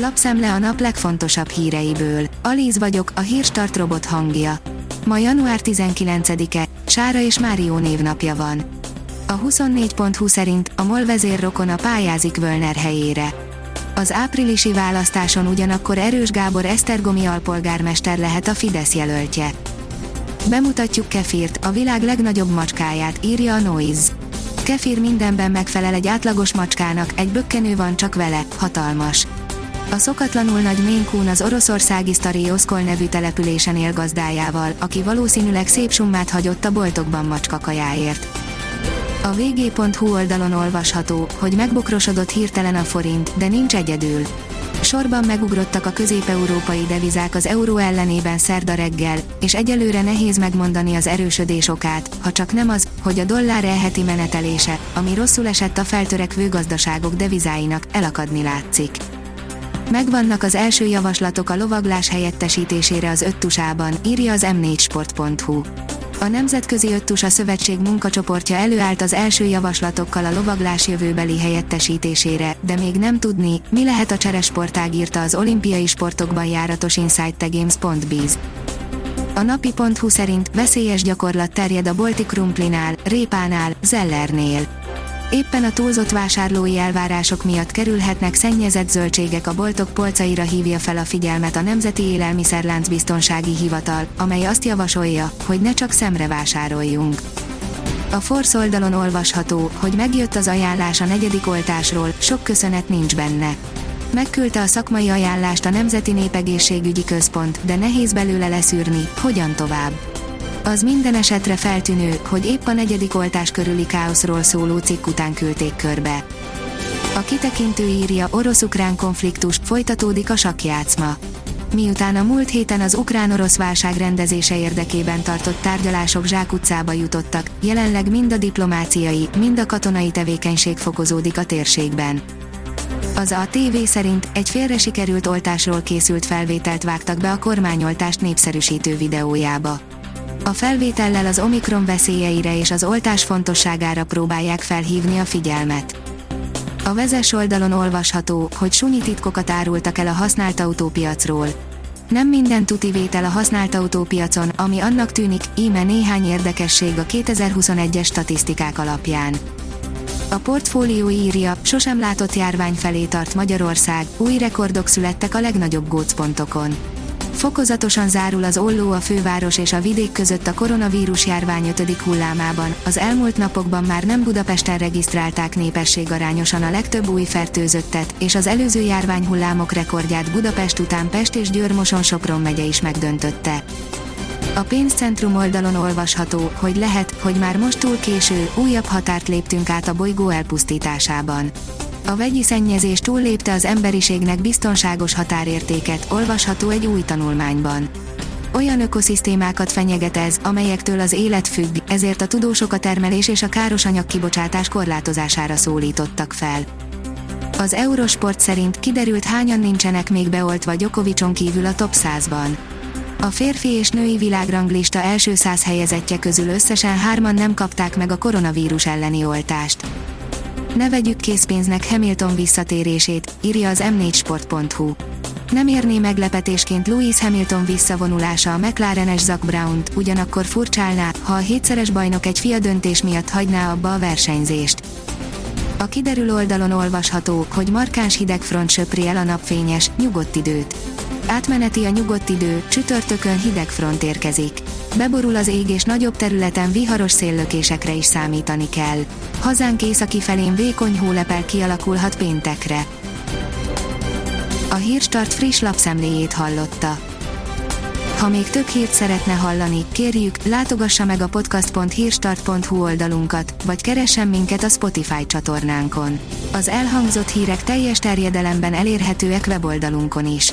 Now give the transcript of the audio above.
Lapszemle a nap legfontosabb híreiből. Alíz vagyok, a hírstart robot hangja. Ma január 19-e, Sára és Márió névnapja van. A 24.20 szerint a MOL vezér rokona pályázik Völner helyére. Az áprilisi választáson ugyanakkor Erős Gábor Esztergomi alpolgármester lehet a Fidesz jelöltje. Bemutatjuk Kefirt, a világ legnagyobb macskáját, írja a Noise. Kefir mindenben megfelel egy átlagos macskának, egy bökkenő van csak vele, hatalmas. A szokatlanul nagy Maine az oroszországi Stari Oszkol nevű településen él gazdájával, aki valószínűleg szép summát hagyott a boltokban macskakajáért. A vg.hu oldalon olvasható, hogy megbokrosodott hirtelen a forint, de nincs egyedül. Sorban megugrottak a közép-európai devizák az euró ellenében szerda reggel, és egyelőre nehéz megmondani az erősödés okát, ha csak nem az, hogy a dollár elheti menetelése, ami rosszul esett a feltörekvő gazdaságok devizáinak, elakadni látszik. Megvannak az első javaslatok a lovaglás helyettesítésére az öttusában, írja az m4sport.hu. A Nemzetközi Öttusa Szövetség munkacsoportja előállt az első javaslatokkal a lovaglás jövőbeli helyettesítésére, de még nem tudni, mi lehet a cseresportág írta az olimpiai sportokban járatos InsideTheGames.biz. A napi.hu szerint veszélyes gyakorlat terjed a bolti krumplinál, répánál, zellernél. Éppen a túlzott vásárlói elvárások miatt kerülhetnek szennyezett zöldségek a boltok polcaira hívja fel a figyelmet a Nemzeti Élelmiszerlánc Biztonsági Hivatal, amely azt javasolja, hogy ne csak szemre vásároljunk. A Force oldalon olvasható, hogy megjött az ajánlás a negyedik oltásról, sok köszönet nincs benne. Megküldte a szakmai ajánlást a Nemzeti Népegészségügyi Központ, de nehéz belőle leszűrni, hogyan tovább. Az minden esetre feltűnő, hogy épp a negyedik oltás körüli káoszról szóló cikk után küldték körbe. A kitekintő írja orosz-ukrán konfliktus, folytatódik a sakjátszma. Miután a múlt héten az ukrán-orosz válság rendezése érdekében tartott tárgyalások zsákutcába jutottak, jelenleg mind a diplomáciai, mind a katonai tevékenység fokozódik a térségben. Az a TV szerint egy félre sikerült oltásról készült felvételt vágtak be a kormányoltást népszerűsítő videójába. A felvétellel az Omikron veszélyeire és az oltás fontosságára próbálják felhívni a figyelmet. A vezes oldalon olvasható, hogy sunyi titkokat árultak el a használt autópiacról. Nem minden tuti vétel a használt autópiacon, ami annak tűnik, íme néhány érdekesség a 2021-es statisztikák alapján. A portfólió írja, sosem látott járvány felé tart Magyarország, új rekordok születtek a legnagyobb gócpontokon. Fokozatosan zárul az olló a főváros és a vidék között a koronavírus járvány 5. hullámában. Az elmúlt napokban már nem Budapesten regisztrálták népességarányosan a legtöbb új fertőzöttet, és az előző járványhullámok rekordját Budapest után Pest és Győr-Moson-Sopron megye is megdöntötte. A pénzcentrum oldalon olvasható, hogy lehet, hogy már most túl késő, újabb határt léptünk át a bolygó elpusztításában. A vegyi szennyezés túllépte az emberiségnek biztonságos határértéket, olvasható egy új tanulmányban. Olyan ökoszisztémákat fenyeget ez, amelyektől az élet függ, ezért a tudósok a termelés és a káros anyag kibocsátás korlátozására szólítottak fel. Az Eurosport szerint kiderült hányan nincsenek még beoltva Gyokovicson kívül a top 100-ban. A férfi és női világranglista első száz helyezettje közül összesen hárman nem kapták meg a koronavírus elleni oltást. Ne vegyük készpénznek Hamilton visszatérését, írja az m4sport.hu. Nem érné meglepetésként Lewis Hamilton visszavonulása a McLaren-es Zach Brown-t, ugyanakkor furcsálná, ha a hétszeres bajnok egy fia döntés miatt hagyná abba a versenyzést. A kiderül oldalon olvasható, hogy markáns hidegfront söpri el a napfényes, nyugodt időt. Átmeneti a nyugodt idő, csütörtökön hidegfront érkezik. Beborul az ég és nagyobb területen viharos széllökésekre is számítani kell. Hazánk északi felén vékony hólepel kialakulhat péntekre. A Hírstart friss lapszemléjét hallotta. Ha még több hírt szeretne hallani, kérjük, látogassa meg a podcast.hírstart.hu oldalunkat, vagy keressen minket a Spotify csatornánkon. Az elhangzott hírek teljes terjedelemben elérhetőek weboldalunkon is.